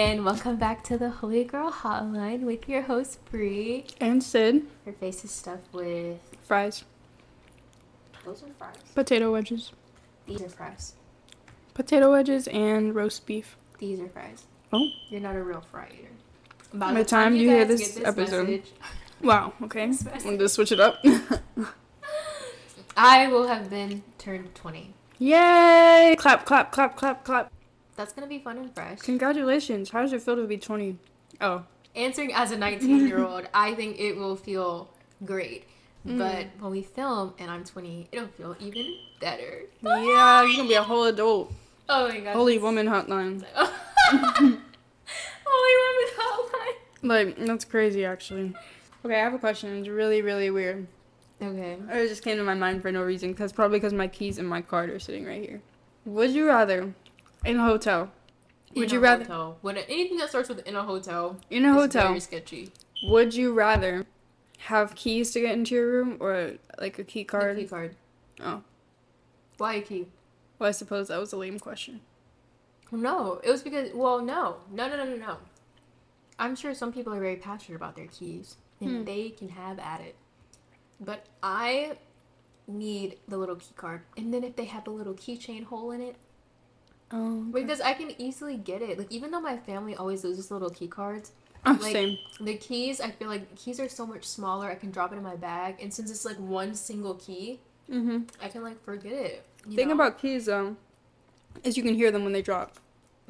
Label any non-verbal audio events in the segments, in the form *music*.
And welcome back to the Holy Girl Hotline with your host Bree. And Sid. Her face is stuffed with Fries. those are fries. Potato wedges. These are fries. Potato wedges and roast beef. These are fries. Oh. You're not a real fry eater. By the time you hear guys this episode. message, Wow, okay. This Want to switch it up? *laughs* I will have been turned 20. Yay! Clap, clap, clap, clap, clap. That's gonna be fun and fresh. Congratulations. How does it feel to be 20? Oh. Answering as a 19 year old, *laughs* I think it will feel great. Mm. But when we film and I'm 20, it'll feel even better. Yeah, you're gonna be a whole adult. Oh my god. Holy woman hotline. *laughs* Holy woman hotline. Like, that's crazy actually. Okay, I have a question. It's really, really weird. Okay. It just came to my mind for no reason, because probably because my keys and my card are sitting right here. Would you rather, in a hotel, would In you a rather, hotel. When anything that starts with in a hotel in a is hotel, very sketchy. would you rather have keys to get into your room or like a key Card. card? key card. Oh, Why a key? well, I suppose that was a lame question. No, it was because well, no, no, no, no, no, no. I'm sure some people are very passionate about their keys, and Hmm. they can have at it. But I need the little key card, and then if they have the little keychain hole in it, Oh, because I can easily get it. Like even though my family always loses little key cards, oh like- same. the keys I feel like keys are so much smaller. I can drop it in my bag, and since it's like one single key, Mm-hmm. I can like forget it. Thing know? about keys though, is you can hear them when they drop.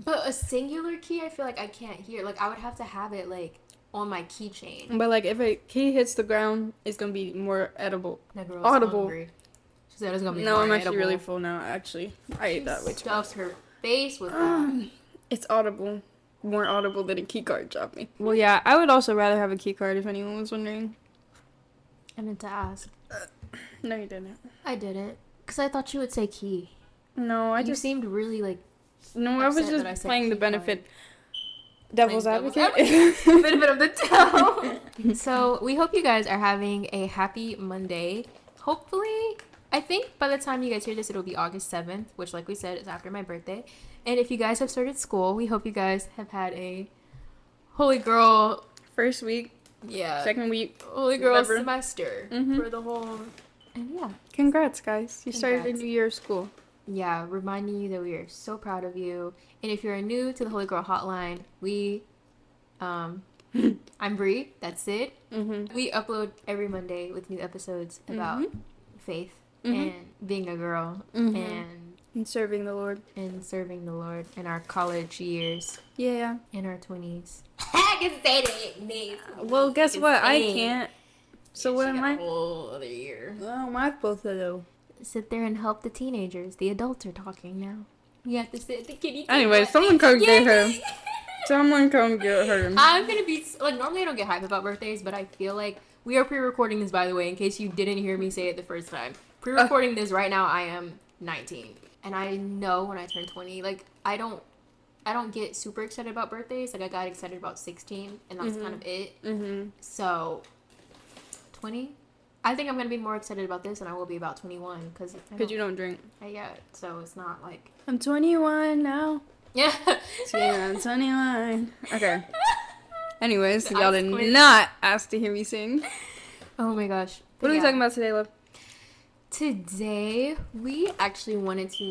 But a singular key, I feel like I can't hear. Like I would have to have it like on my keychain. But like if a key hits the ground, it's gonna be more edible. Audible. hungry. She said it's gonna be No, more I'm actually edible. really full now. Actually, I ate that way too. Stuffs her face with that. Um, it's audible. More audible than a key card dropping. Well, yeah, I would also rather have a key card if anyone was wondering. I meant to ask. No, you didn't. I didn't, cause I thought you would say key. No, I you just seemed really like no. I was just I playing the key card. benefit. Devil's devil's advocate. *laughs* benefit of the doubt. *laughs* so we hope you guys are having a happy Monday. Hopefully, I think by the time you guys hear this, it'll be August seventh, which, like we said, is after my birthday. And if you guys have started school, we hope you guys have had a holy girl, First week, yeah, second week. holy girl whatever. semester Mhm. for the whole. And yeah, Congrats, guys! You started a new year of school. yeah, reminding you that we are so proud of you. And if you're new to the Holy Girl Hotline, we, um, *laughs* I'm Bree. That's it. Mm-hmm. We upload every Monday with new episodes about faith Mhm. and being a girl Mhm. and And serving the Lord. and serving the Lord in our college years, Yeah. in our twenties. *laughs* I can say that, Nate. Well, guess It's what? I can't. So what am got I? A whole other year. Oh, my both of those. Sit there and help the teenagers. The adults are talking now. You have to sit at the kitty. Anyway, someone come get her. *laughs* Someone come get her. I'm gonna be like normally I don't get hype about birthdays, but I feel like we are pre-recording this by the way, in case you didn't hear me say it the first time. Pre-recording this right now. I am 19, and I know when I turn 20, like I don't, I don't get super excited about birthdays. Like I got excited about 16, and that's kind of it. Mm-hmm. So, 20. I think I'm gonna be more excited about this than I will be about 21 because Because you don't drink. I yet, so it's not like I'm 21 now. yeah. *laughs* Yeah, I'm 21. Okay. *laughs* Anyways, y'all did not ask to hear me sing. *laughs* oh my gosh. What are we talking about today, love? Today, we actually wanted to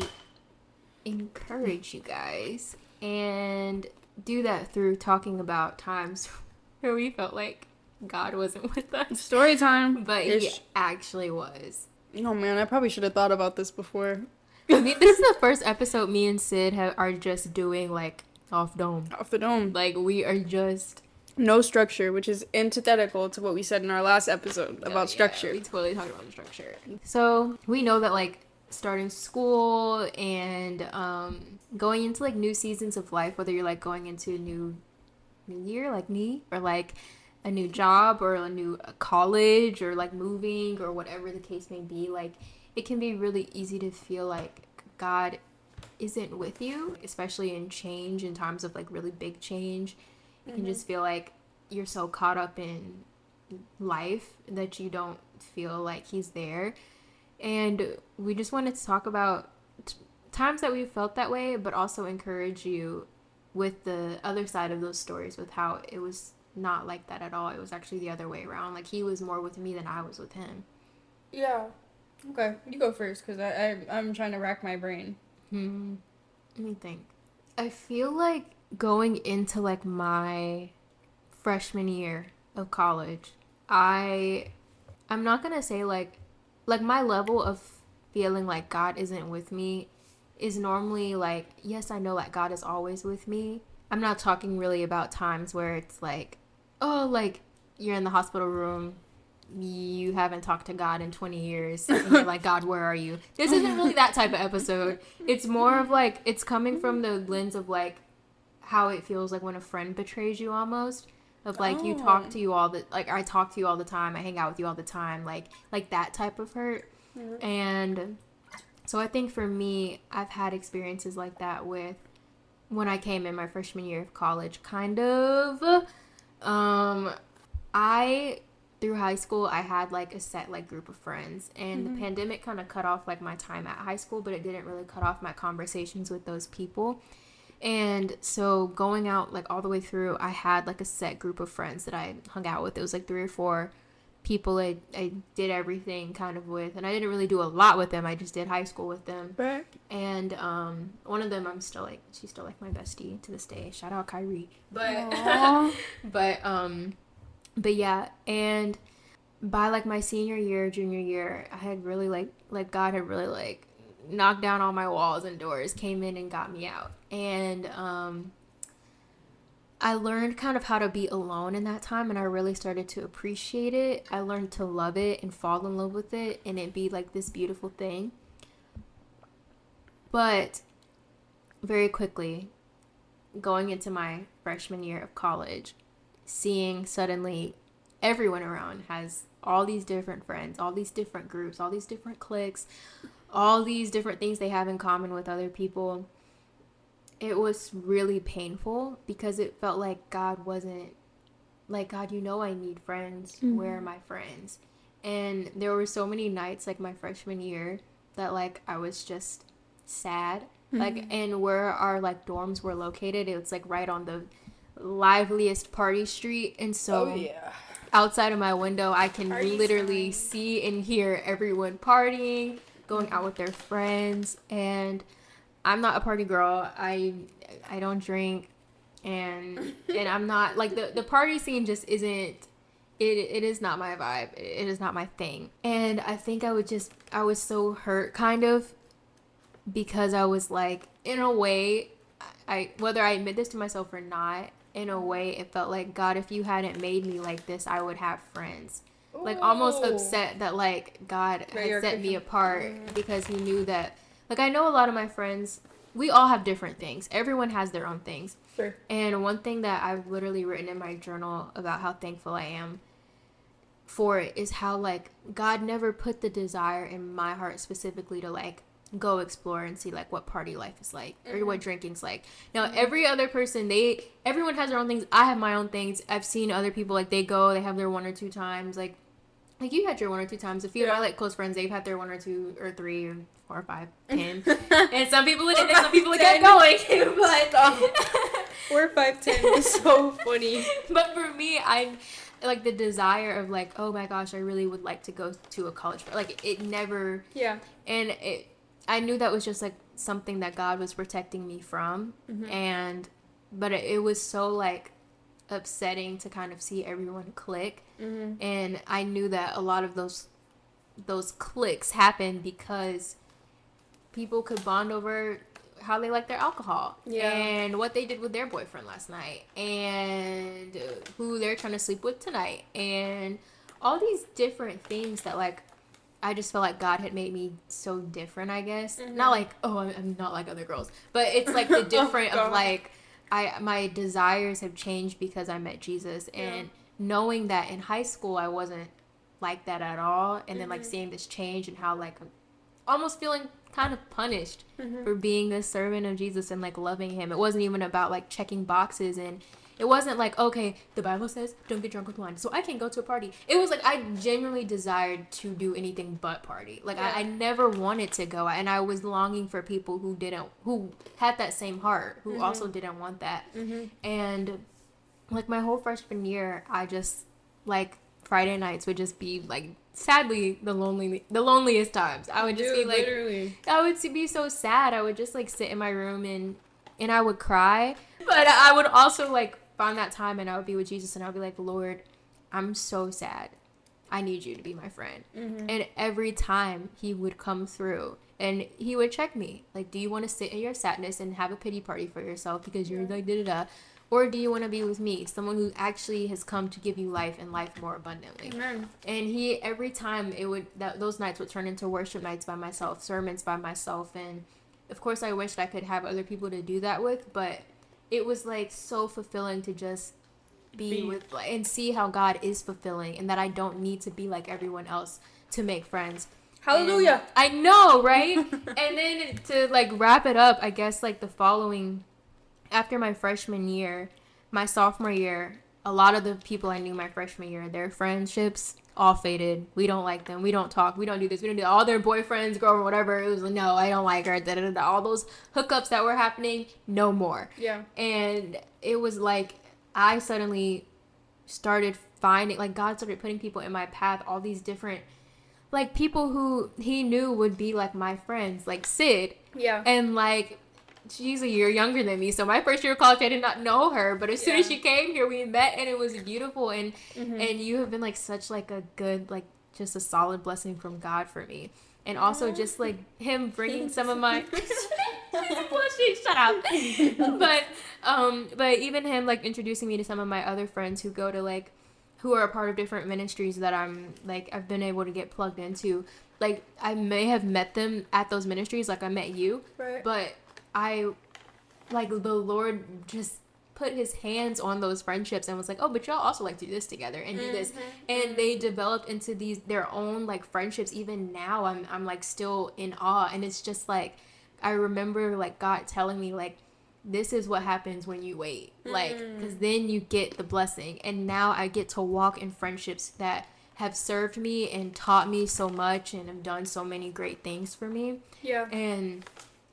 encourage you guys and do that through talking about times *laughs* where we felt like God wasn't *laughs* with us, Story time. but he actually was. Oh man, I probably should have thought about this before. I mean, this is the *laughs* first episode me and Sid have, are just doing like off dome. Off the dome. Like, we are just No structure, which is antithetical to what we said in our last episode about yeah, structure. we totally talked about the structure. So we know that like starting school and um, going into like new seasons of life, whether you're like going into a new new year like me, or like a new job or a new college or like moving or whatever the case may be, like it can be really easy to feel like God isn't with you, especially in change in times of like really big change. You can just feel like you're so caught up in life that you don't feel like he's there. And we just wanted to talk about t- times that we felt that way, but also encourage you with the other side of those stories with how it was not like that at all. It was actually the other way around. Like he was more with me than I was with him. Yeah. Okay, you go first because I, I I'm trying to rack my brain. Hmm. Let me think. I feel like going into like my freshman year of college, I I'm not gonna say like like my level of feeling like God isn't with me is normally like yes I know that God is always with me. I'm not talking really about times where it's like oh like you're in the hospital room you haven't talked to God in 20 years and you're like God where are you this isn't really that type of episode it's more of like it's coming from the lens of like how it feels like when a friend betrays you almost of like you talk Oh. to you all the like I talk to you all the time I hang out with you all the time like like that type of hurt Mhm. and so I think for me I've had experiences like that with when I came in my freshman year of college kind of um I through high school I had like a set like group of friends and Mhm. the pandemic kind of cut off like my time at high school but it didn't really cut off my conversations with those people and so going out like all the way through I had like a set group of friends that I hung out with. It was like three or four people. I, I did everything kind of with and I didn't really do a lot with them. I just did high school with them. Right. and um one of them I'm still like she's still like my bestie to this day. Shout out Kyrie. But *laughs* but um but yeah. And by like my senior year junior year i had really like like god had really like knocked down all my walls and doors came in and got me out. And um i learned kind of how to be alone in that time and i really started to appreciate it. I learned to love it and fall in love with it and it be like this beautiful thing. But very quickly going into my freshman year of college seeing suddenly everyone around has all these different friends, all these different groups, all these different cliques, all these different things they have in common with other people. It was really painful because it felt like God wasn't like God, you know I need friends. Mm-hmm. Where are my friends? And there were so many nights like my freshman year that like I was just sad. Like mm-hmm. and where our like dorms were located, it was like right on the liveliest party street and so oh yeah. outside of my window I can Party literally sign. see and hear everyone partying, going out with their friends and I'm not a party girl. I I don't drink and and I'm not like the the party scene just isn't it it is not my vibe. It is not my thing. And I think I would just I was so hurt kind of because I was like in a way I whether I admit this to myself or not, in a way it felt like God if you hadn't made me like this, I would have friends. Like almost upset that like God had set me apart Mhm. because he knew that like I know a lot of my friends we all have different things. Everyone has their own things. Sure. And one thing that I've literally written in my journal about how thankful I am for it is how like God never put the desire in my heart specifically to like go explore and see like what party life is like or what drinking's like. Now every other person they everyone has their own things. I have my own things. I've seen other people like they go, they have their one or two times like like you had your one or two times. A few of my like close friends, they've had their one or two or three or four or five, *laughs* ten. and some people it did, some people *laughs* kept Ten. going. *laughs* but Four five ten is so funny. but for me, I like the desire of like, oh my gosh, I really would like to go to a college. Like it never, Yeah. and it, I knew that was just like something that God was protecting me from, Mhm. and but it, it was so like upsetting to kind of see everyone click, Mm-hmm. and I knew that a lot of those those clicks happened because people could bond over how they like their alcohol Yeah. and what they did with their boyfriend last night and who they're trying to sleep with tonight and all these different things that like I just felt like God had made me so different, I guess. Mhm. Not like, oh, I'm, I'm not like other girls, but it's like the *laughs* different God. of like I my desires have changed because I met Jesus and knowing that in high school I wasn't like that at all and then like Mhm. seeing this change and how like almost feeling kind of punished Mhm. for being this servant of Jesus and like loving him. It wasn't even about like checking boxes and It wasn't like, okay, the Bible says don't get drunk with wine, so I can't go to a party. It was like I genuinely desired to do anything but party. Like Yeah. I, I never wanted to go, and I was longing for people who didn't, who had that same heart, who also didn't want that. Mm-hmm. And like my whole freshman year, I just like Friday nights would just be like sadly the lonely the loneliest times. I would just be like literally. I would be so sad. I would just like sit in my room and and I would cry. But I would also like find that time and I would be with Jesus and I would be like, Lord, I'm so sad. I need you to be my friend. Mm-hmm. And every time he would come through and he would check me. Like, do you want to sit in your sadness and have a pity party for yourself because you're like da da da? Or do you want to be with me, someone who actually has come to give you life and life more abundantly? Amen. And he every time it would that those nights would turn into worship nights by myself, sermons by myself, and of course I wished I could have other people to do that with, but it was like so fulfilling to just be, Be. with and see how God is fulfilling and that I don't need to be like everyone else to make friends. Hallelujah. And I know, right? *laughs* and then to like wrap it up, I guess like the following after my freshman year, my sophomore year, a lot of the people I knew my freshman year, their friendships all faded. We don't like them. We don't talk. We don't do this. We don't do all their boyfriends, girlfriend, whatever. It was like, no, I don't like her. Da, da, da. All those hookups that were happening, no more. Yeah. And it was like I suddenly started finding, like, God started putting people in my path, all these different, like, people who he knew would be like my friends, like Sid. Yeah. And, like, she's a year younger than me. So my first year of college, I did not know her. But as soon as she came here, we met and it was beautiful. And, Mhm. and you have been, like, such, like, a good, like, just a solid blessing from God for me. And also just like him bringing some of my *laughs* *laughs* bullshit. Shut up. but um, but even him like introducing me to some of my other friends who go to like who are a part of different ministries that I'm like I've been able to get plugged into. Like I may have met them at those ministries, like I met you, Right. but I like the Lord just put his hands on those friendships and was like, "Oh, but y'all also like to do this together and do this." Mm-hmm, and mm-hmm. they developed into these their own like friendships even now. I'm I'm like still in awe and it's just like I remember like God telling me like this is what happens when you wait. Like mm. cuz then you get the blessing. And now I get to walk in friendships that have served me and taught me so much and have done so many great things for me Yeah. and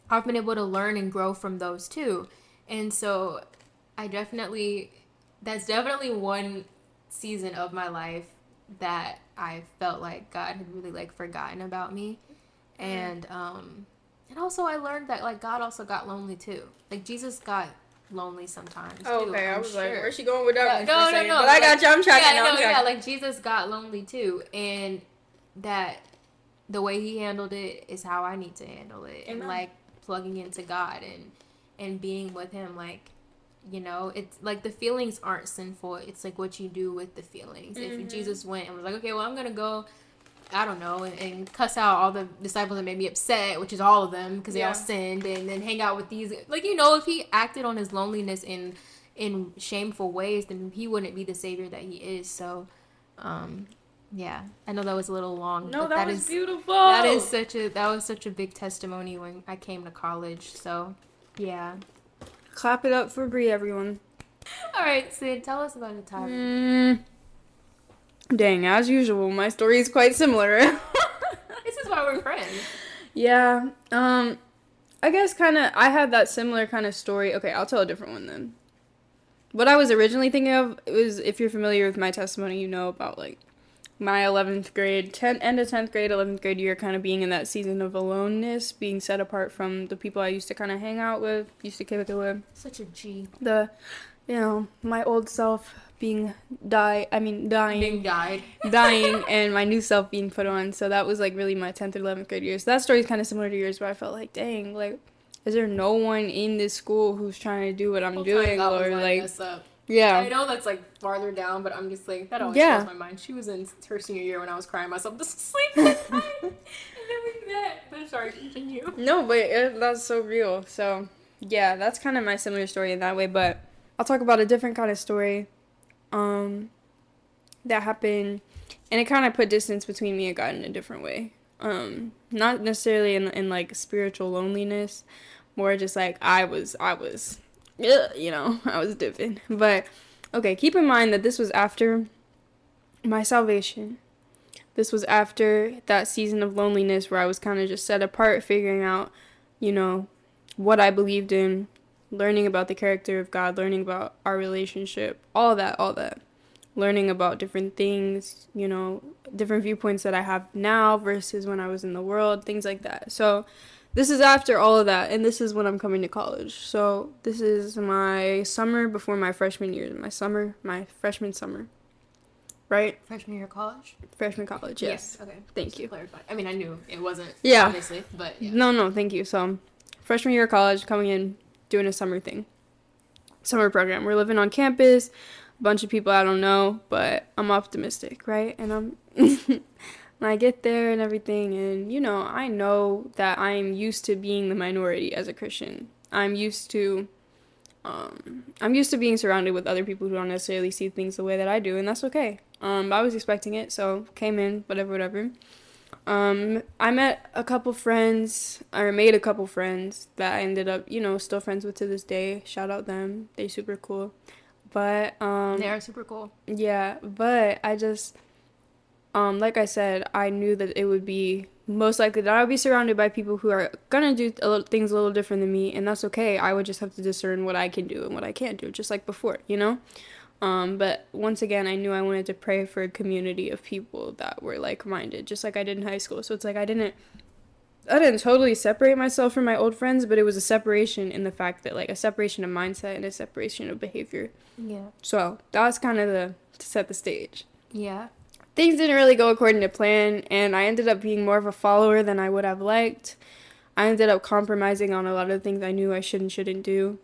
I've been able to learn and grow from those too. And so I definitely that's definitely one season of my life that I felt like God had really like forgotten about me. And um and also I learned that like God also got lonely too. Like Jesus got lonely sometimes. Oh, too, okay. I I'm was like, where's she going with that? Yeah, no, no, no, But I got you. I'm tracking. yeah, now, I'm no, yeah, like Jesus got lonely too, and that the way he handled it is how I need to handle it, and like plugging into God and and being with Him, like you know, it's like the feelings aren't sinful. It's like what you do with the feelings. Mhm. If Jesus went and was like, okay, well, I'm gonna go. I don't know, and, and cuss out all the disciples that made me upset, which is all of them because they Yeah. all sinned, and then hang out with these. Like you know, if he acted on his loneliness in in shameful ways, then he wouldn't be the savior that he is. So, um, yeah, I know that was a little long. No, but that, that was is beautiful. that is such a that was such a big testimony when I came to college. So, yeah. Clap it up for Bree, everyone. All right, Sid, tell us about a time. Mm. Dang, as usual, my story is quite similar. *laughs* This is why we're friends. yeah. Um, I guess kind of. I had that similar kind of story. Okay, I'll tell a different one then. What I was originally thinking of was, if you're familiar with my testimony, you know about like my 11th grade, 10, end of 10th grade, 11th grade year, kind of being in that season of aloneness, being set apart from the people I used to kind of hang out with, used to kick it with. Such a G. The, you know, my old self being die. I mean, dying Being died. *laughs* dying and my new self being put on. So that was like really my 10th or 11th grade years. So that story is kind of similar to yours, but I felt like, dang, like, is there no one in this school who's trying to do what I'm doing? Or like, up. I know that's like farther down, but I'm just like that always Yeah. blows my mind. She was in her senior year when I was crying myself to sleep, that night. and then we met. But sorry, continue. No, but it, that's so real. So yeah, that's kind of my similar story in that way. But I'll talk about a different kind of story um, that happened, and it kind of put distance between me and God in a different way. Um, not necessarily in in like spiritual loneliness, more just like I was I was you know, *laughs* I was dipping. But okay, keep in mind that this was after my salvation. This was after that season of loneliness where I was kind of just set apart, figuring out, you know, what I believed in, learning about the character of God, learning about our relationship, all that, all that. Learning about different things, you know, different viewpoints that I have now versus when I was in the world, things like that. So, this is after all of that, and this is when I'm coming to college. So, this is my summer before my freshman year, my summer, my freshman summer. Right? Freshman year of college? Freshman college, yes. okay. Thank Just you. clarify. I mean, I knew it wasn't. Yeah. Obviously, but yeah. No, no, thank you. So, freshman year of college, coming in, doing a summer thing, summer program. We're living on campus. A bunch of people I don't know, but I'm optimistic, right? And I'm, *laughs* and I get there and everything, and you know, I know that I'm used to being the minority as a Christian. I'm used to, um, I'm used to being surrounded with other people who don't necessarily see things the way that I do, and that's okay. Um, I was expecting it, so came in, whatever, whatever. Um, I met a couple friends, or made a couple friends that I ended up, you know, still friends with to this day. Shout out them, they super cool. But um, They are super cool. yeah, but I just, um, like I said, I knew that it would be most likely that I would be surrounded by people who are gonna do a little, things a little different than me, and that's okay. I would just have to discern what I can do and what I can't do, just like before, you know. Um, but once again, I knew I wanted to pray for a community of people that were like-minded, just like I did in high school. So it's like I didn't, I didn't totally separate myself from my old friends, but it was a separation in the fact that like a separation of mindset and a separation of behavior. Yeah. So that was kind of the to set the stage. Yeah. Things didn't really go according to plan, and I ended up being more of a follower than I would have liked. I ended up compromising on a lot of things I knew I should and shouldn't do.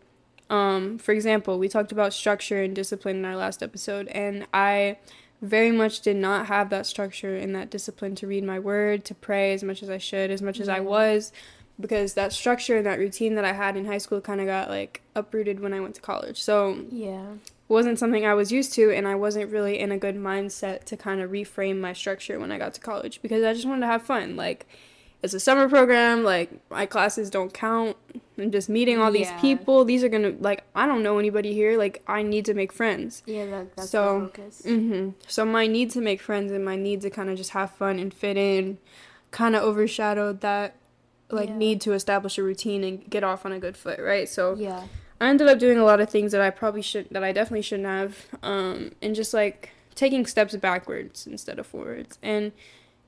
Um, for example, we talked about structure and discipline in our last episode, and I very much did not have that structure and that discipline to read my word, to pray as much as I should, as much as I was, because that structure and that routine that I had in high school kind of got like uprooted when I went to college. So Yeah. Wasn't something I was used to, and I wasn't really in a good mindset to kind of reframe my structure when I got to college because I just wanted to have fun. Like, it's a summer program, like, my classes don't count. I'm just meeting all these Yeah. people. These are gonna, like, I don't know anybody here. Like, I need to make friends. Yeah. That, that's So, the focus. hmm So, my need to make friends and my need to kind of just have fun and fit in kind of overshadowed that, like, Yeah. need to establish a routine and get off on a good foot, right? So, Yeah. I ended up doing a lot of things that I probably should that I definitely shouldn't have um and just like taking steps backwards instead of forwards. And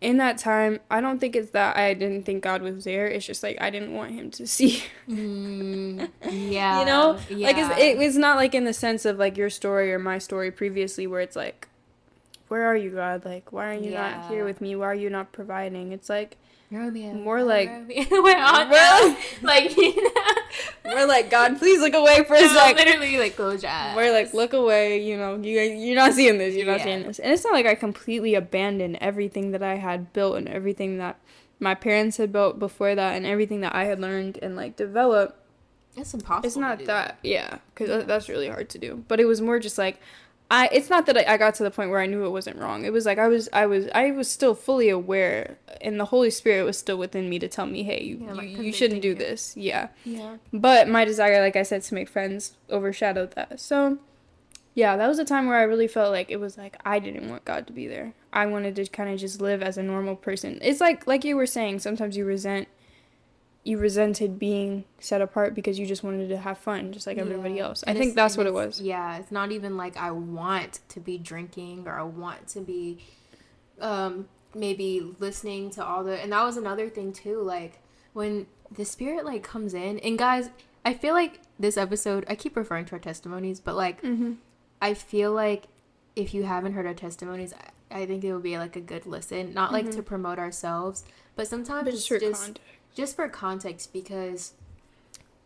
in that time, I don't think it's that I didn't think God was there. It's just like I didn't want him to *laughs* see. Mm, yeah. *laughs* you know? Yeah. Like it's, it, it's not like in the sense of like your story or my story previously where it's like where are you God? Like why are you not here with me? Why are you not providing? It's like Romeo. more like- Romeo. *laughs* On *laughs* like you know, we're like God, please look away for a no, sec. literally like close your eyes. We're like, look away, you know, you you're not seeing this, you're not Yeah. seeing this. And it's not like I completely abandoned everything that I had built and everything that my parents had built before that and everything that I had learned and like developed. It's impossible. It's not that, yeah, because Yeah. that's really hard to do. But it was more just like, I. It's not that I, I got to the point where I knew it wasn't wrong. It was like I was, I was, I was still fully aware, and the Holy Spirit was still within me to tell me, hey, you, Yeah, like you, you shouldn't do this. Yeah. Yeah. But my desire, like I said, to make friends overshadowed that. So, yeah, that was a time where I really felt like it was like I didn't want God to be there. I wanted to kind of just live as a normal person. It's like like you were saying, sometimes you resent you resented being set apart because you just wanted to have fun just like everybody Yeah. else. And I think that's what it was. Yeah, it's not even like I want to be drinking or I want to be um maybe listening to all the and that was another thing too like when the spirit like comes in and guys, I feel like this episode I keep referring to our testimonies, but like Mhm. I feel like if you haven't heard our testimonies, I, I think it would be like a good listen. Not like to promote ourselves, but sometimes But it's just just. Just for context because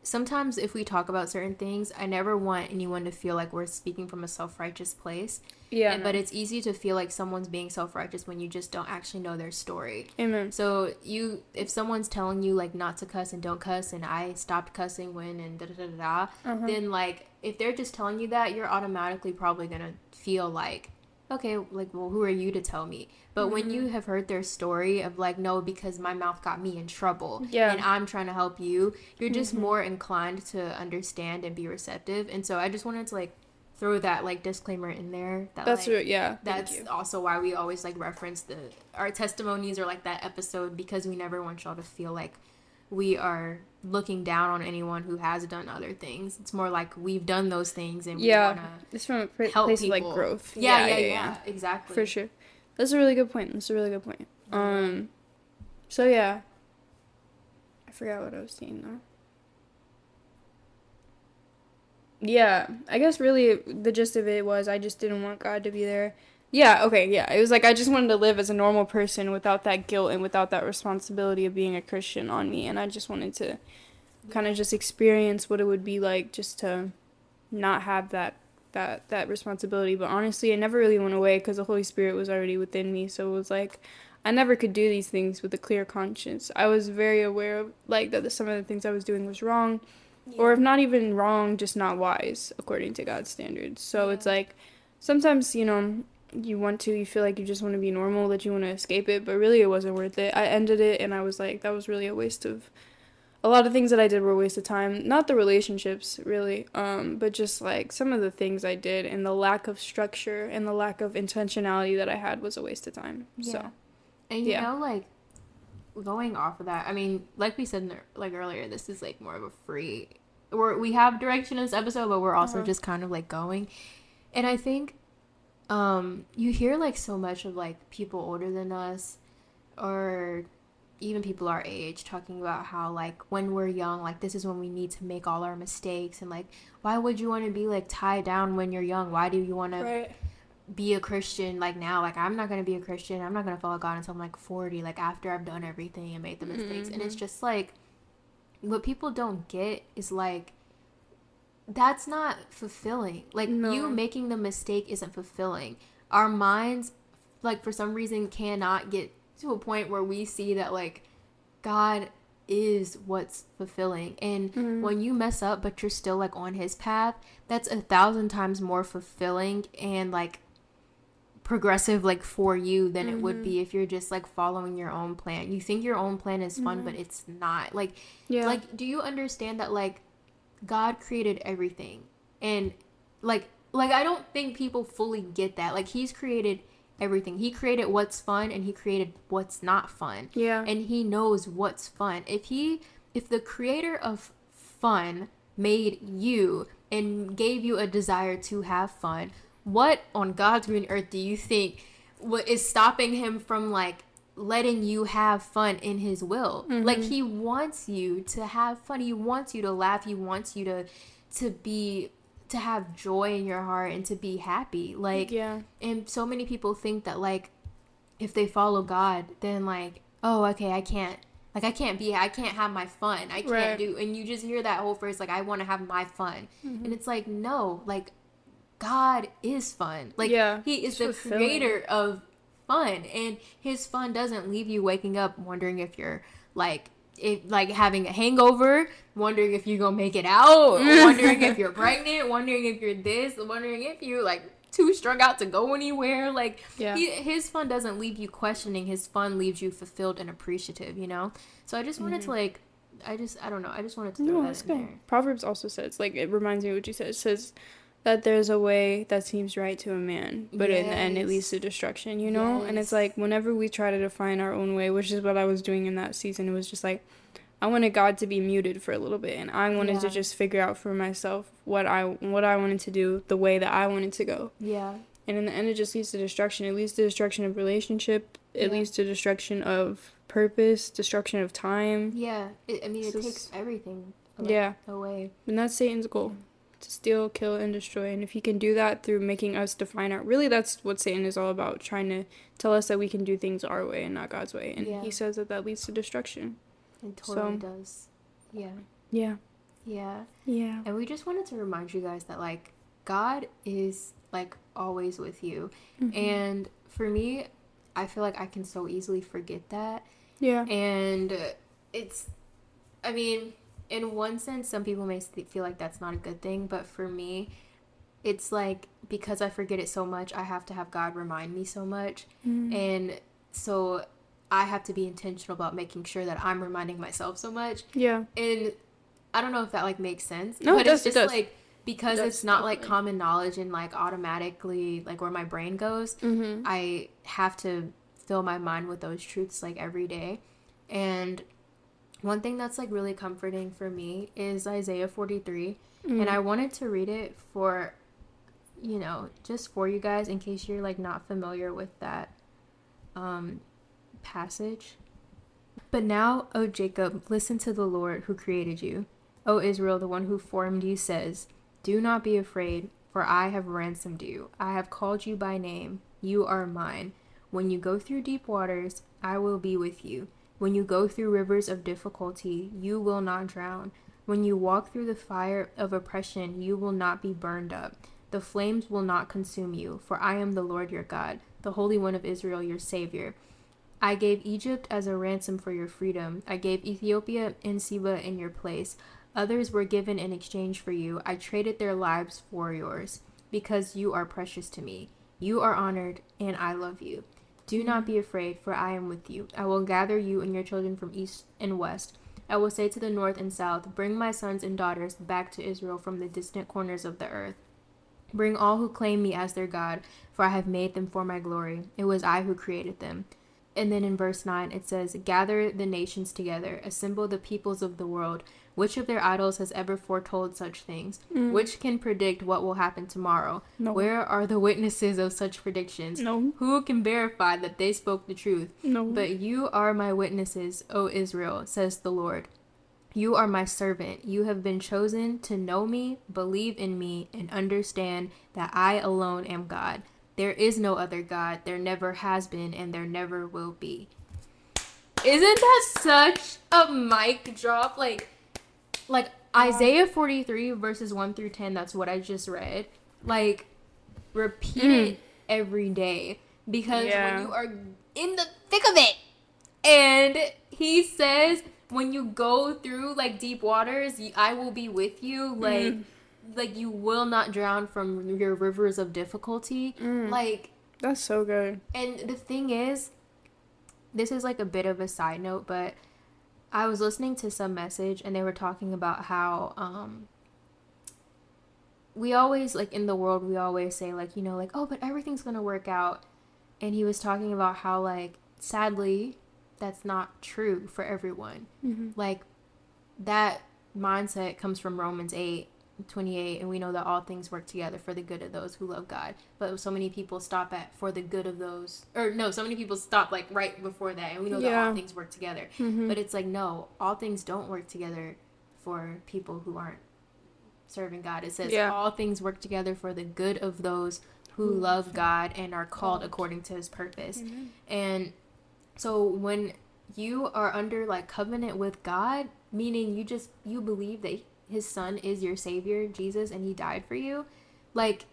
sometimes if we talk about certain things, I never want anyone to feel like we're speaking from a self-righteous place. Yeah. And- but it's easy to feel like someone's being self-righteous when you just don't actually know their story. Amen. So you, if someone's telling you like not to cuss and don't cuss, and I stopped cussing when and da da da da, da Uh-huh. then like if they're just telling you that, you're automatically probably gonna feel like okay, like, well, who are you to tell me? But mm-hmm. when you have heard their story of like, no, because my mouth got me in trouble, yeah, and I'm trying to help you, you're just mm-hmm. more inclined to understand and be receptive. And so I just wanted to like throw that like disclaimer in there. That, that's like, what, yeah. That's also why we always like reference the our testimonies or like that episode because we never want y'all to feel like we are looking down on anyone who has done other things. It's more like we've done those things and yeah, we want to it's from a pr- help place people. of like growth. Yeah yeah, yeah, yeah, yeah, exactly. For sure. That's a really good point. That's a really good point. Um, so yeah, I forgot what I was saying though. Yeah, I guess really the gist of it was I just didn't want God to be there. Yeah, okay, yeah. It was like I just wanted to live as a normal person without that guilt and without that responsibility of being a Christian on me. And I just wanted to kind of just experience what it would be like just to not have that that that responsibility but honestly it never really went away because the holy spirit was already within me so it was like i never could do these things with a clear conscience i was very aware of like that some of the things i was doing was wrong yeah. or if not even wrong, just not wise according to God's standards. So yeah. it's like sometimes, you know, you want to, you feel like you just want to be normal, that you want to escape it, but really it wasn't worth it. I ended it and I was like, that was really a waste of a lot of things that I did were a waste of time. Not the relationships, really, um, but just like some of the things I did and the lack of structure and the lack of intentionality that I had was a waste of time. Yeah. So, and you yeah. know, like going off of that, I mean, like we said like earlier, this is like more of a free we're, we have direction in this episode, but we're also uh-huh. just kind of like going. And I think um, you hear like so much of like people older than us or even people our age talking about how like when we're young like this is when we need to make all our mistakes and like why would you want to be like tied down when you're young why do you want right. to be a christian like now like i'm not going to be a christian i'm not going to follow god until i'm like 40 like after i've done everything and made the mistakes mm-hmm. and it's mm-hmm. just like what people don't get is like that's not fulfilling. Like no. you making the mistake isn't fulfilling. Our minds like for some reason cannot get to a point where we see that like God is what's fulfilling. And mm-hmm. when you mess up but you're still like on his path, that's a thousand times more fulfilling and like progressive like for you than mm-hmm. it would be mm-hmm. if you're just like following your own plan. You think your own plan is fun, mm-hmm. but it's not. Like yeah. like do you understand that like God created everything. And like like I don't think people fully get that. Like he's created everything. He created what's fun and he created what's not fun. Yeah. And he knows what's fun. If he if the creator of fun made you and gave you a desire to have fun, what on God's green earth do you think what is stopping him from like letting you have fun in his will? Mm-hmm. Like he wants you to have fun. He wants you to laugh. He wants you to to be to have joy in your heart and to be happy. Like yeah. And so many people think that like if they follow God, then like, oh, okay, I can't like I can't be I can't have my fun. I can't right. do and you just hear that whole phrase like I want to have my fun. Mm-hmm. And it's like no, like God is fun. Like yeah, he is the creator of fun and his fun doesn't leave you waking up wondering if you're like if like having a hangover, wondering if you're gonna make it out, *laughs* wondering if you're pregnant, wondering if you're this, wondering if you're like too strung out to go anywhere. Like yeah. he, his fun doesn't leave you questioning. His fun leaves you fulfilled and appreciative. You know. So I just wanted mm-hmm. to like, I just I don't know. I just wanted to throw no, that in good. there. Proverbs also says like it reminds me of what you said. It says that there's a way that seems right to a man, but yes. in the end it leads to destruction, you know? Yes. And it's like whenever we try to define our own way, which is what I was doing in that season, it was just like I wanted God to be muted for a little bit and I wanted yeah. to just figure out for myself what I what I wanted to do, the way that I wanted to go. Yeah. And in the end it just leads to destruction. It leads to destruction of relationship. It yeah. leads to destruction of purpose, destruction of time. Yeah. It, I mean it takes everything yeah. away. And that's Satan's goal to steal, kill, and destroy. And if he can do that through making us define our really that's what Satan is all about, trying to tell us that we can do things our way and not God's way. And yeah. he says that that leads to destruction. It totally so, does. Yeah. Yeah. Yeah. Yeah. And we just wanted to remind you guys that like God is like always with you. Mm-hmm. And for me, I feel like I can so easily forget that. Yeah. And it's I mean, in one sense, some people may feel like that's not a good thing, but for me, it's like because I forget it so much, I have to have God remind me so much. Mm. And so I have to be intentional about making sure that I'm reminding myself so much. Yeah. And I don't know if that like makes sense. No, but it does, it's it just does. like because It it's does, not like common knowledge and like automatically like where my brain goes, Mm-hmm. I have to fill my mind with those truths like every day. And one thing that's like really comforting for me is Isaiah 43. Mm. And I wanted to read it for, you know, just for you guys in case you're like not familiar with that um, passage. But now, O Jacob, listen to the Lord who created you. O Israel, the one who formed you, says, Do not be afraid, for I have ransomed you. I have called you by name. You are mine. When you go through deep waters, I will be with you. When you go through rivers of difficulty, you will not drown. When you walk through the fire of oppression, you will not be burned up. The flames will not consume you, for I am the Lord your God, the Holy One of Israel, your Savior. I gave Egypt as a ransom for your freedom. I gave Ethiopia and Seba in your place. Others were given in exchange for you. I traded their lives for yours, because you are precious to me. You are honored, and I love you. Do not be afraid, for I am with you. I will gather you and your children from east and west. I will say to the north and south, Bring my sons and daughters back to Israel from the distant corners of the earth. Bring all who claim me as their God, for I have made them for my glory. It was I who created them. And then in verse 9 it says, Gather the nations together, assemble the peoples of the world. Which of their idols has ever foretold such things? Mm. Which can predict what will happen tomorrow? No. Where are the witnesses of such predictions? No. Who can verify that they spoke the truth? No. But you are my witnesses, O Israel, says the Lord. You are my servant. You have been chosen to know me, believe in me, and understand that I alone am God. There is no other God. There never has been, and there never will be. Isn't that such a mic drop? Like, like Isaiah 43 verses 1 through 10, that's what I just read. Like, repeat it mm. every day. Because Yeah. when you are in the thick of it, and he says, when you go through like deep waters, I will be with you. Mm. Like, like you will not drown from your rivers of difficulty. Mm. Like, That's so good. and the thing is, this is like a bit of a side note, but I was listening to some message and they were talking about how um we always like in the world we always say like, you know, like, oh, but everything's going to work out. And he was talking about how like sadly that's not true for everyone. Like that mindset comes from Romans 8 28 and we know that all things work together for the good of those who love God. But so many people stop at for the good of those or no, so many people stop like right before that and we know that all things work together. Mm-hmm. But it's like no, all things don't work together for people who aren't serving God. It says Yeah. all things work together for the good of those who love God and are called according to his purpose. And so when you are under like covenant with God, meaning you just you believe that his son is your savior, Jesus, and he died for you, like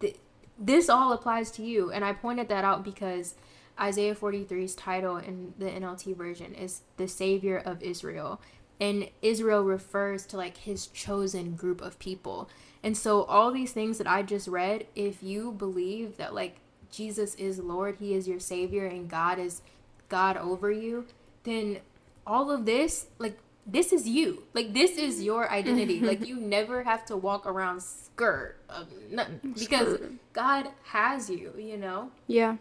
th- this all applies to you. And I pointed that out because Isaiah 43's title in the NLT version is the savior of Israel. And Israel refers to like his chosen group of people. And so all these things that I just read, if you believe that like Jesus is Lord, he is your savior and God is God over you, then all of this, like, this is you. Like, this is your identity. like, you never have to walk around skirt of nothing because God has you, you know? Yeah.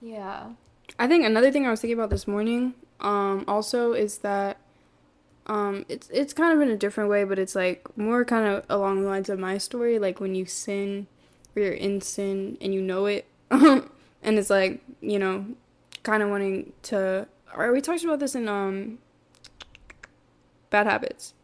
Yeah. I think another thing I was thinking about this morning, um, also is that, um, it's it's kind of in a different way, but it's like more kind of along the lines of my story, like when you sin, or you're in sin and you know it, *laughs* and it's like you know, kind of wanting to. Or we talked about this in um, bad habits.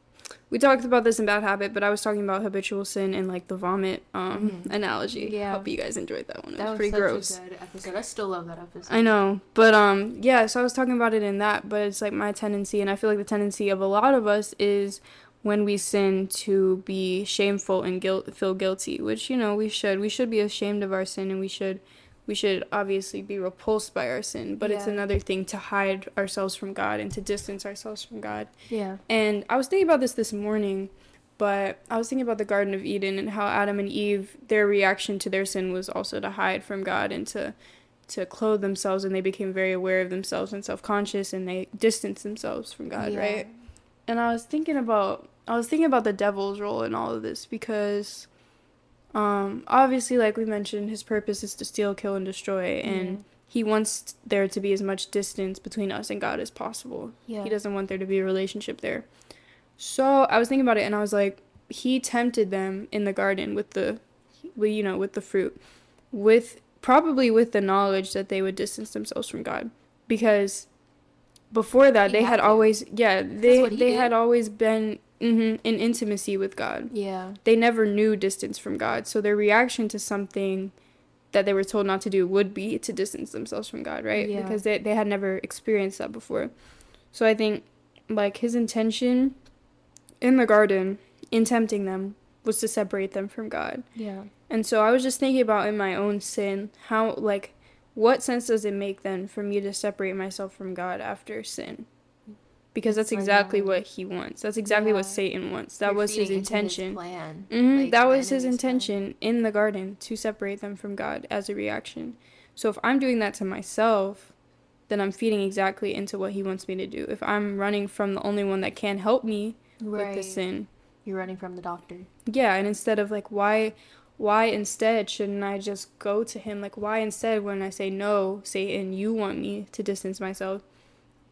We talked about this in bad habit, but I was talking about habitual sin and like the vomit um analogy. Yeah. hope you guys enjoyed that one. It That was, was pretty such gross. episode. I still love that episode. I know, but um, yeah. So I was talking about it in that, but it's like my tendency, and I feel like the tendency of a lot of us is when we sin to be shameful and guilt, feel guilty, which you know we should. We should be ashamed of our sin, and we should, we should obviously be repulsed by our sin. But it's another thing to hide ourselves from God and to distance ourselves from God. Yeah. And I was thinking about this this morning. But I was thinking about the Garden of Eden and how Adam and Eve, their reaction to their sin was also to hide from God and to to clothe themselves and they became very aware of themselves and self-conscious and they distanced themselves from God, Yeah. right? And I was thinking about I was thinking about the devil's role in all of this because um obviously like we mentioned his purpose is to steal, kill and destroy and he wants there to be as much distance between us and God as possible. Yeah. He doesn't want there to be a relationship there. So I was thinking about it and I was like, he tempted them in the garden with the, with, you know, with the fruit, with probably with the knowledge that they would distance themselves from God, because before that He they had had to. always, yeah, they they did. had always been hmm in intimacy with God. Yeah. They never knew distance from God, so their reaction to something that they were told not to do would be to distance themselves from God, right? Yeah. Because they, they had never experienced that before. So I think like his intention in the garden in tempting them was to separate them from God. Yeah. And so I was just thinking about in my own sin how like what sense does it make then for me to separate myself from God after sin? Because that's exactly what he wants. That's exactly what. Satan wants. That You're was his intention. plan. hmm like, that was his enemy's plan. intention in the garden to separate them from God as a reaction. So if I'm doing that to myself, then I'm feeding exactly into what he wants me to do. If I'm running from the only one that can help me Right. with the sin, You're running from the doctor. yeah, and instead of like why why instead shouldn't I just go to him? Like why instead when I say no, Satan, you want me to distance myself.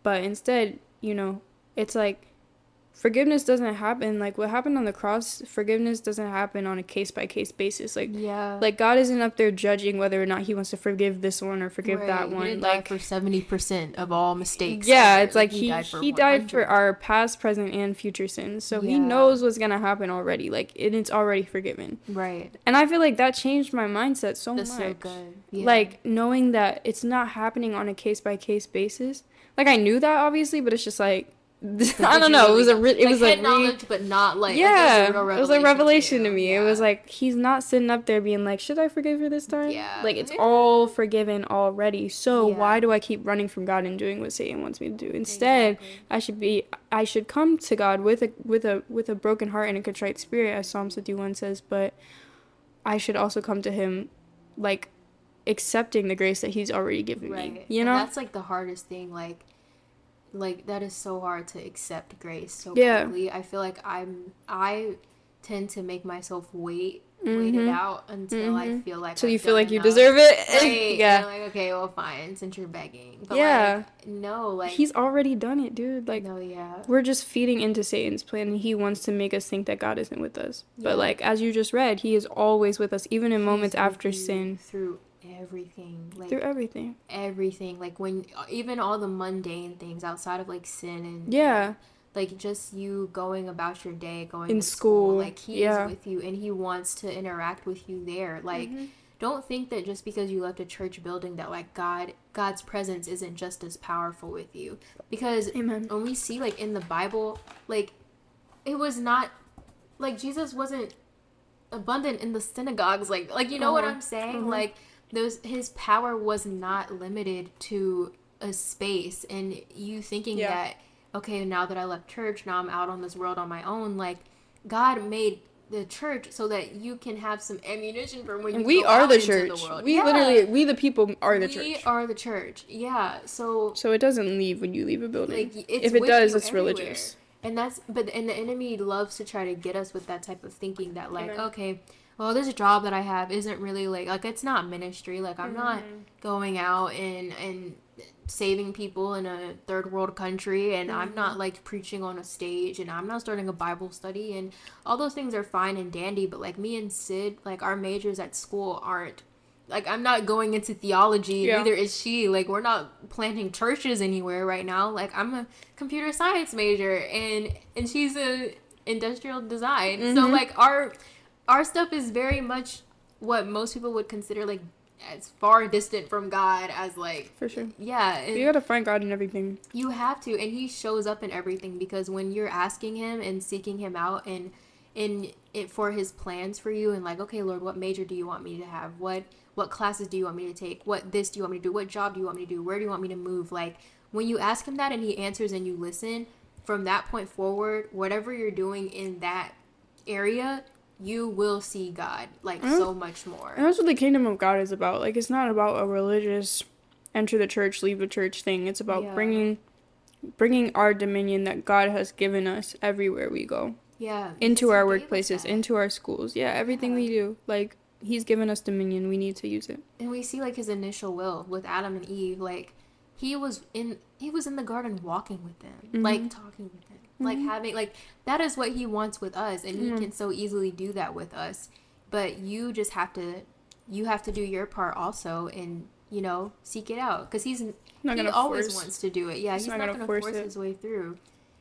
But instead, you know, it's like forgiveness doesn't happen like what happened on the cross, forgiveness doesn't happen on a case by case basis. Like Yeah. like God isn't up there judging whether or not he wants to forgive this one or forgive Right. that He one. Like for seventy percent of all mistakes. yeah, it's like he he died for 100. our past, present, and future sins. So he knows what's gonna happen already. Like and it's already forgiven. right. And I feel like that changed my mindset so That's much. so good. Yeah. Like knowing that it's not happening on a case by case basis. Like I knew that obviously, but it's just like I don't you know. It was a re- it Like, was a head re- but not like yeah, Like, it was a revelation to, you. me. It was like he's not sitting up there being like, "Should I forgive her this time?" Yeah. like it's all forgiven already. So Yeah. why do I keep running from God and doing what Satan wants me to do? Instead, Exactly. I should be I should come to God with a with a with a broken heart and a contrite spirit, as Psalms fifty one says. But I should also come to Him, like accepting the grace that He's already given right. me. You And know? that's like the hardest thing. Like, like that is so hard to accept grace so Yeah. quickly. I feel like I'm I tend to make myself wait, wait it Mhm. out until I Mhm. feel like so you feel like you deserve it. Right. *laughs* yeah. And I'm like, okay, well, fine, since you're begging. But Yeah. like, no, like He's already done it, dude. Like no, yeah. we're just feeding into Satan's plan and he wants to make us think that God isn't with us. Yeah. But like as you just read, he is always with us even in moments He's with after sin through everything, like through everything. everything, like when even all the mundane things outside of like sin and Yeah. like just you going about your day, going In to school, school, like he yeah. is with you and he wants to interact with you there. Like Mm-hmm. don't think that just because you left a church building that like God God's presence isn't just as powerful with you. Because Amen. when we see like in the Bible, like it was not like Jesus wasn't abundant in the synagogues like like you know what Uh-huh. I'm saying? Mhm. Like those his power was not limited to a space and you thinking Yeah. that okay, now that I left church, now I'm out on this world on my own, like God made the church so that you can have some ammunition for when you we go are out the into church. world. we Yeah. literally we the people are the we church. We are the church. Yeah. So so it doesn't leave when you leave a building. like it's if it does, it's everywhere. religious. And that's but and the enemy loves to try to get us with that type of thinking that like Amen. okay, well this job that I have isn't really like like it's not ministry. Like I'm not Mm-hmm. going out and and saving people in a third world country and I'm Mm-hmm. not like preaching on a stage and I'm not starting a Bible study and all those things are fine and dandy, but like me and Sid, like our majors at school aren't like I'm not going into theology, Yeah. neither is she. Like we're not planting churches anywhere right now. Like I'm a computer science major and and she's a industrial design. So Mhm. like our our stuff is very much what most people would consider like as far distant from God as like For sure. yeah, You gotta find God in everything. you have to, and he shows up in everything because when you're asking him and seeking him out and in it for his plans for you and like, okay, Lord, what major do you want me to have? What what classes do you want me to take? What this do you want me to do? What job do you want me to do? Where do you want me to move? Like when you ask him that and he answers and you listen, from that point forward, whatever you're doing in that area, you will see God like Mhm. so much more. And that's what the kingdom of God is about. Like, it's not about a religious enter the church, leave the church thing. It's about Yeah. bringing bringing our dominion that God has given us everywhere we go. Yeah. Into our he gave us workplaces, into our schools. Yeah, everything Yeah. we do. Like, he's given us dominion. We need to use it. and we see like his initial will with Adam and Eve. Like he was in he was in the garden walking with them, like Mhm. talking with them, like having like that is what he wants with us, and he Mhm. can so easily do that with us. But you just have to you have to do your part also, and you know seek it out because he's not he always force. wants to do it. Yeah, He's he's, not not, gonna gonna, force force, his way through.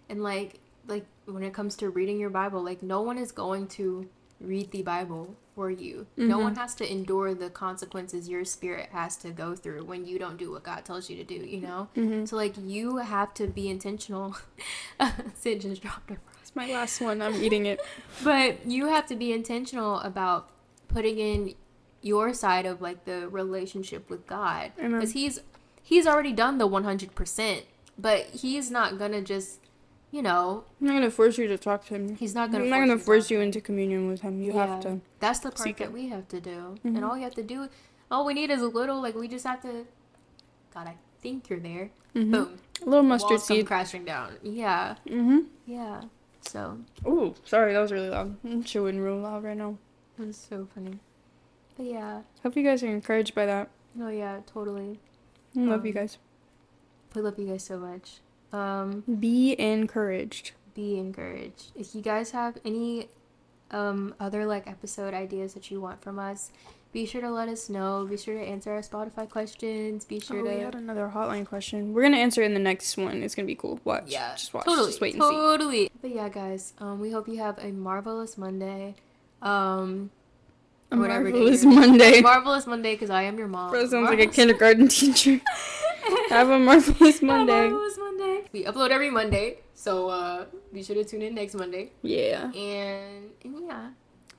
And like like when it comes to reading your Bible, like no one is going to read the Bible for you. No Mhm. one has to endure the consequences your spirit has to go through when you don't do what God tells you to do, you know? Mhm. So like you have to be intentional. *laughs* Sid just dropped her It's my last one. I'm eating it. *laughs* but you have to be intentional about putting in your side of like the relationship with God because he's he's already done the 100% but he's not gonna just you know I'm not gonna force you to talk to him. he's not gonna I'm not gonna force you into communion with him. You Yeah. have to. that's the part that it. we have to do Mhm. and all you have to do all we need is a little like we just have to God I think you're there Mhm. boom A little mustard walls seed. crashing down yeah Mm-hmm. yeah so Ooh, sorry, that was really loud. I'm chewing real loud right now. was so funny but yeah Hope you guys are encouraged by that. Oh yeah totally I love you Um, guys. we love you guys so much um Be encouraged. be encouraged. If you guys have any um other like episode ideas that you want from us, be sure to let us know. Be sure to answer our Spotify questions. Be sure oh, we to had another hotline question. We're gonna answer in the next one. It's gonna be cool. Watch. yeah, Just watch. totally, Just wait and see. totally. But yeah, guys, um, we hope you have a marvelous Monday. Um, A whatever marvelous Monday. marvelous Monday because I am your mom. Bro sounds like a kindergarten teacher. *laughs* Have a marvelous A Monday. Monday. We upload every Monday, so uh, be sure to tune in next Monday. Yeah. And, and yeah.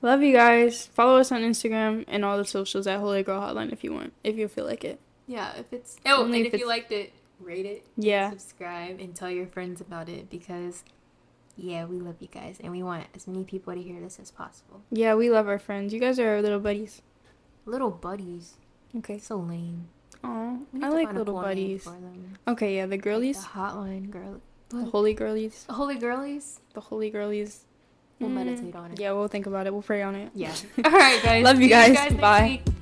Love you guys. Follow us on Instagram and all the socials at Holy Girl Hotline if you want. If you feel like it. Yeah, if it's oh, Only and if if you liked it, rate it, Yeah. subscribe, and tell your friends about it because, yeah, we love you guys and we want as many people to hear this as possible. Yeah, we love our friends. You guys are our little buddies. Little buddies, Okay. so lame. Need I like little buddies. Okay, yeah, the Like girlies. the hotline girl, The holy girlies. The holy girlies. The holy girlies. We'll Mm, meditate on it. Yeah, we'll think about it. We'll pray on it. Yeah. *laughs* All right, guys. Love you guys. next Bye. week.